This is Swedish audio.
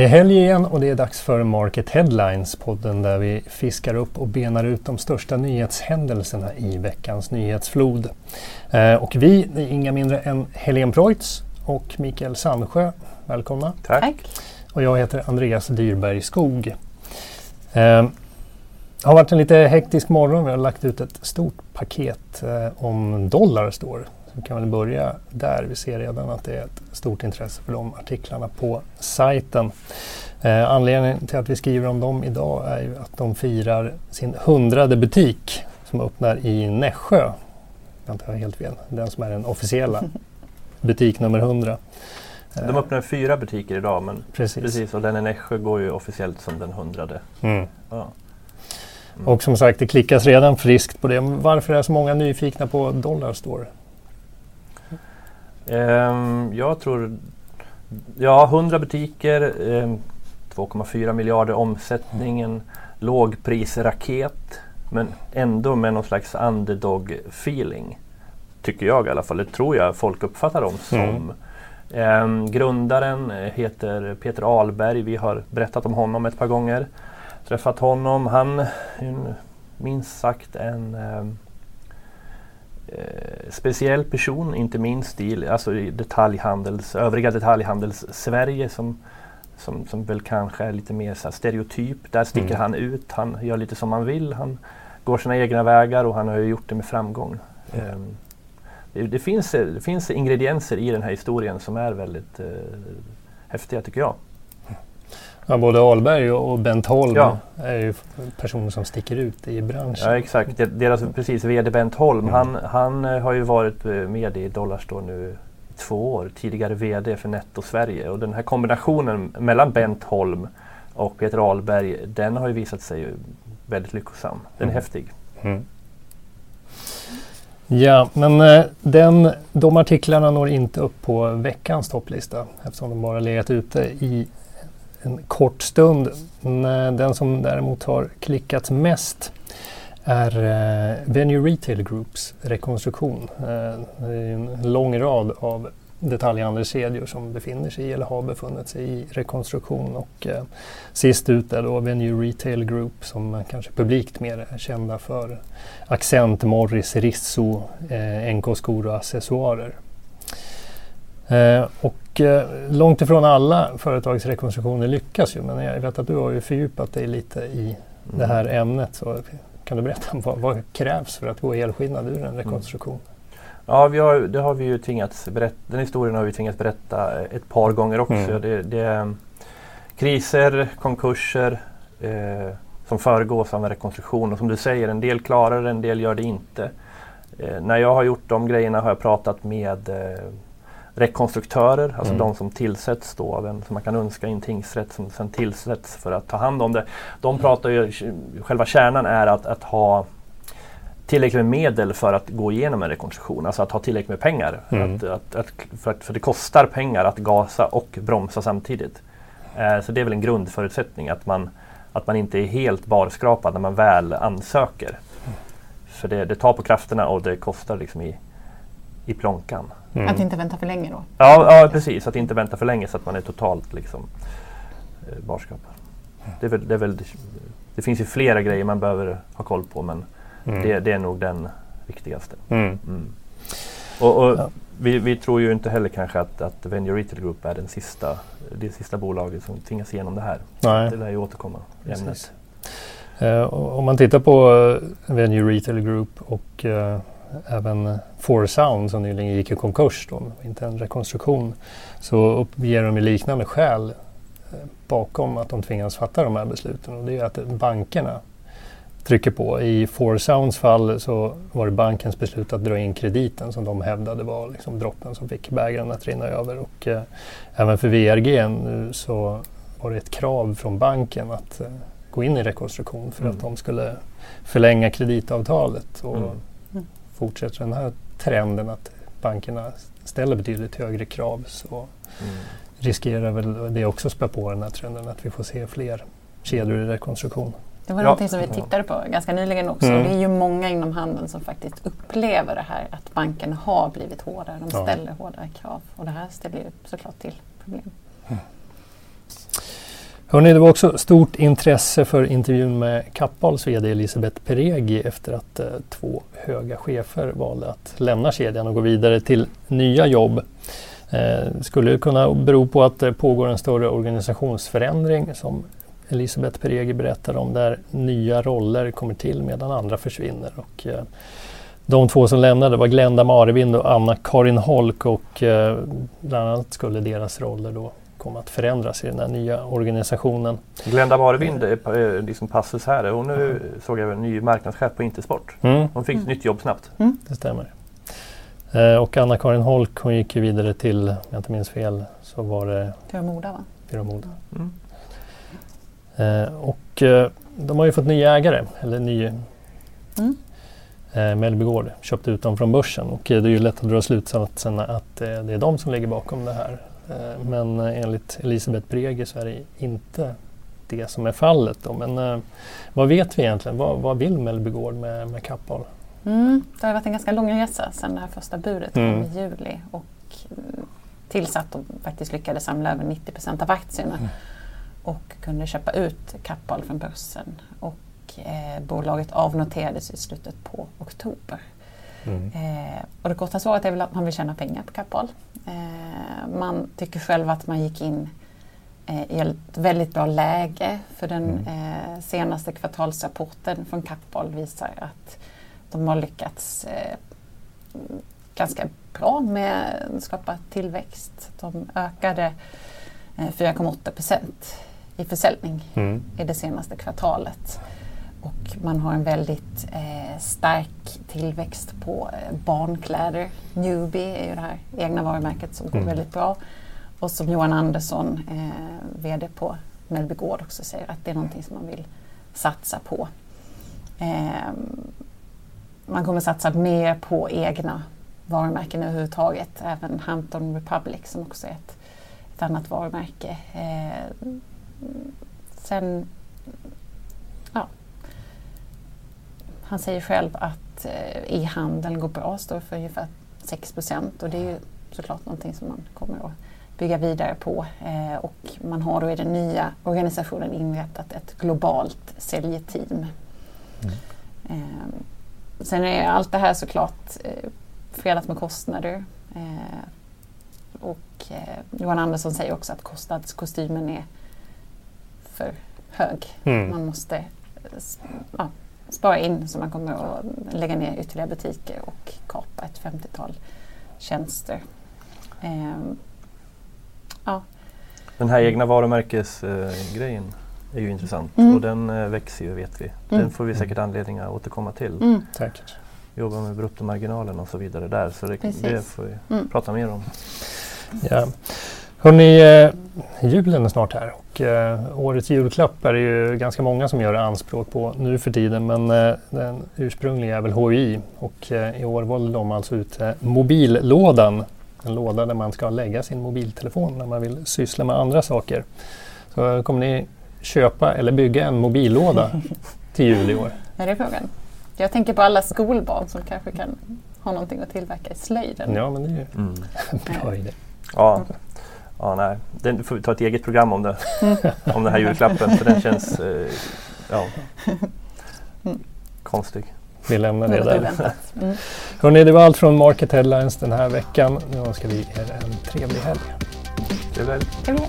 Det är helg igen och det är dags för Market Headlines, podden där vi fiskar upp och benar ut de största nyhetshändelserna i veckans nyhetsflod. Eh, och vi, är inga mindre än Helene Preutz och Mikael Sandsjö. Välkomna! Tack! Och jag heter Andreas Dyrberg Skog. Eh, det har varit en lite hektisk morgon. Vi har lagt ut ett stort paket eh, om Dollarstore vi kan väl börja där. Vi ser redan att det är ett stort intresse för de artiklarna på sajten. Eh, anledningen till att vi skriver om dem idag är ju att de firar sin hundrade butik som öppnar i Nässjö. Jag inte helt fel. Den som är den officiella butik nummer 100. De öppnar fyra butiker idag men precis. precis och den i Nässjö går ju officiellt som den hundrade. Mm. Ja. Mm. Och som sagt, det klickas redan friskt på det. Varför är så många nyfikna på Dollarstore? Um, jag tror, ja 100 butiker, um, 2,4 miljarder omsättningen, mm. lågprisraket men ändå med någon slags underdog feeling. Tycker jag i alla fall, det tror jag folk uppfattar dem som. Mm. Um, grundaren heter Peter Alberg, vi har berättat om honom ett par gånger. Träffat honom, han är minst sagt en eh, speciell person, inte minst i, alltså i detaljhandels, övriga detaljhandels-Sverige som, som, som väl kanske är lite mer så stereotyp. Där sticker mm. han ut, han gör lite som han vill, han går sina egna vägar och han har gjort det med framgång. Mm. Eh, det, det, finns, det finns ingredienser i den här historien som är väldigt eh, häftiga tycker jag. Ja, både Ahlberg och Bent Holm ja. är ju personer som sticker ut i branschen. Ja exakt, deras precis VD Bent Holm mm. han, han eh, har ju varit eh, med i Dollarstore nu i två år. Tidigare VD för Netto Sverige och den här kombinationen mellan Bent Holm och Peter Ahlberg den har ju visat sig väldigt lyckosam. Den är mm. häftig. Mm. Ja, men eh, den, de artiklarna når inte upp på veckans topplista eftersom de bara legat ute i en kort stund. Den som däremot har klickats mest är eh, Venue Retail Groups rekonstruktion. Eh, det är en lång rad av detaljhandelskedjor som befinner sig i eller har befunnit sig i rekonstruktion. Och eh, sist ut är då Venue Retail Group som eh, kanske publikt mer är kända för Accent, Morris, Risso, eh, NK Skor och accessoarer. Eh, och eh, långt ifrån alla företagsrekonstruktioner lyckas ju men jag vet att du har ju fördjupat dig lite i mm. det här ämnet. Så kan du berätta vad, vad krävs för att gå helskinnad ur en rekonstruktion? Mm. Ja, vi har, det har vi ju tvingats berätta, den historien har vi tvingats berätta ett par gånger också. Mm. Det, det, är kriser, konkurser eh, som föregås av en rekonstruktion och som du säger, en del klarar det, en del gör det inte. Eh, när jag har gjort de grejerna har jag pratat med eh, rekonstruktörer, alltså mm. de som tillsätts då av en som man kan önska i en tingsrätt som sen tillsätts för att ta hand om det. De pratar ju, själva kärnan är att, att ha tillräckligt med medel för att gå igenom en rekonstruktion, alltså att ha tillräckligt med pengar. Mm. Att, att, att, för, att, för det kostar pengar att gasa och bromsa samtidigt. Eh, så det är väl en grundförutsättning att man, att man inte är helt barskrapad när man väl ansöker. Mm. För det, det tar på krafterna och det kostar liksom i, i plånkan. Mm. Att inte vänta för länge då? Ja, ja, precis. Att inte vänta för länge så att man är totalt liksom, eh, barskapad. Det, är väl, det, är väl, det, finns ju flera grejer man behöver ha koll på men mm. det, det, är nog den viktigaste. Mm. mm. Och, och ja. vi, vi, tror ju inte heller kanske att, att Venue Retail Group är den sista, det sista bolaget som tvingas igenom det här. Nej. Det lär ju återkomma i ämnet. Uh, om man tittar på Venue Retail Group och uh, även Four Sound som nyligen gick i konkurs, då, inte en rekonstruktion, så uppger de liknande skäl eh, bakom att de tvingas fatta de här besluten. Och det är att bankerna trycker på. I Four Sounds fall så var det bankens beslut att dra in krediten som de hävdade var liksom droppen som fick bägaren att rinna över. Och eh, även för VRG nu så var det ett krav från banken att eh, gå in i rekonstruktion för mm. att de skulle förlänga kreditavtalet. Och mm fortsätter den här trenden att bankerna ställer betydligt högre krav så mm. riskerar väl det också spä på den här trenden att vi får se fler kedjor i rekonstruktion. Det var ja. någonting som vi tittade på ganska nyligen också. Mm. Det är ju många inom handeln som faktiskt upplever det här att bankerna har blivit hårdare. De ställer ja. hårdare krav och det här ställer ju såklart till problem. Mm. Hörrni, det var också stort intresse för intervjun med Kappahls VD Elisabeth Peregi efter att eh, två höga chefer valde att lämna kedjan och gå vidare till nya jobb. Eh, skulle det kunna bero på att det pågår en större organisationsförändring som Elisabeth Peregi berättade om där nya roller kommer till medan andra försvinner. Och, eh, de två som lämnade var Glenda Marevind och Anna-Karin Holk och eh, bland annat skulle deras roller då komma att förändras i den här nya organisationen. Glenda Marevind är liksom passus här. Hon nu såg jag en ny marknadschef på Intersport. Mm. Hon fick ett mm. nytt jobb snabbt. Mm. Det stämmer. Eh, och Anna-Karin Holk hon gick ju vidare till, om jag inte minns fel, så var det Pyramoda va? Pyramoda. Mm. Eh, och eh, de har ju fått nya ägare, eller ny mm. eh, Mellby Gård köpte ut dem från börsen och eh, det är ju lätt att dra slutsatsen att eh, det är de som ligger bakom det här. Eh, men enligt Elisabeth Brege så är det inte det som är fallet. Då. Men vad vet vi egentligen? Vad, vad vill Mellby Gård med, med Kappahl? Mm, det har varit en ganska lång resa sedan det här första budet kom mm. i juli och tills att de faktiskt lyckades samla över 90 procent av aktierna mm. och kunde köpa ut Kappahl från börsen. Och eh, bolaget avnoterades i slutet på oktober. Mm. Eh, och det korta svaret är väl att man vill tjäna pengar på Kappahl. Eh, man tycker själv att man gick in eh, i ett väldigt bra läge för den mm. Eh, senaste kvartalsrapporten från Kappahl visar att de har lyckats eh, ganska bra med att skapa tillväxt. De ökade 4,8 eh, procent i försäljning mm. i det senaste kvartalet. Och man har en väldigt stark tillväxt på eh, barnkläder. Newbie är ju det här egna varumärket som går mm. väldigt bra. Och som Johan Andersson, eh, VD på Mellby Gård också säger att det är någonting som man vill satsa på. Eh, man kommer satsa mer på egna varumärken överhuvudtaget. Även Hampton Republic som också är ett, ett annat varumärke. Eh, sen, ja. Han säger själv att eh, e-handeln går bra, står för ungefär 6 procent och det är ju såklart någonting som man kommer att bygga vidare på. Eh, och man har då i den nya organisationen inrättat ett globalt säljeteam. Mm. Eh, Sen är allt det här såklart eh, förenat med kostnader. Eh, och eh, Johan Andersson säger också att kostnadskostymen är för hög. Mm. Man måste ja, spara in så man kommer att lägga ner ytterligare butiker och kapa ett 50-tal tjänster. Eh, ja. Den här egna varumärkesgrejen eh, är ju intressant mm. och den eh, växer ju vet vi. Mm. Den får vi säkert anledning att återkomma till. Mm. Säkert. Jobba med bruttomarginalen och så vidare där så det, det får vi mm. prata mer om. Ja. Hörrni, eh, julen är snart här och eh, årets julklapp är det ju ganska många som gör anspråk på nu för tiden men eh, den ursprungliga är väl HI och eh, i år valde de alltså ut eh, mobillådan. En låda där man ska lägga sin mobiltelefon när man vill syssla med andra saker. Så kommer ni köpa eller bygga en mobillåda till jul i år? Är det frågan? Jag tänker på alla skolbarn som kanske kan ha någonting att tillverka i slöjden. Ja, men det är ju mm. en bra idé. Ja, ja nej. Den får vi ta ett eget program om det. Mm. om den här julklappen för den känns eh, ja, mm. konstig. Vi lämnar det där. Mm. Hörrni, det var allt från Market Headlines den här veckan. Nu önskar vi er en trevlig helg. Trevlig helg.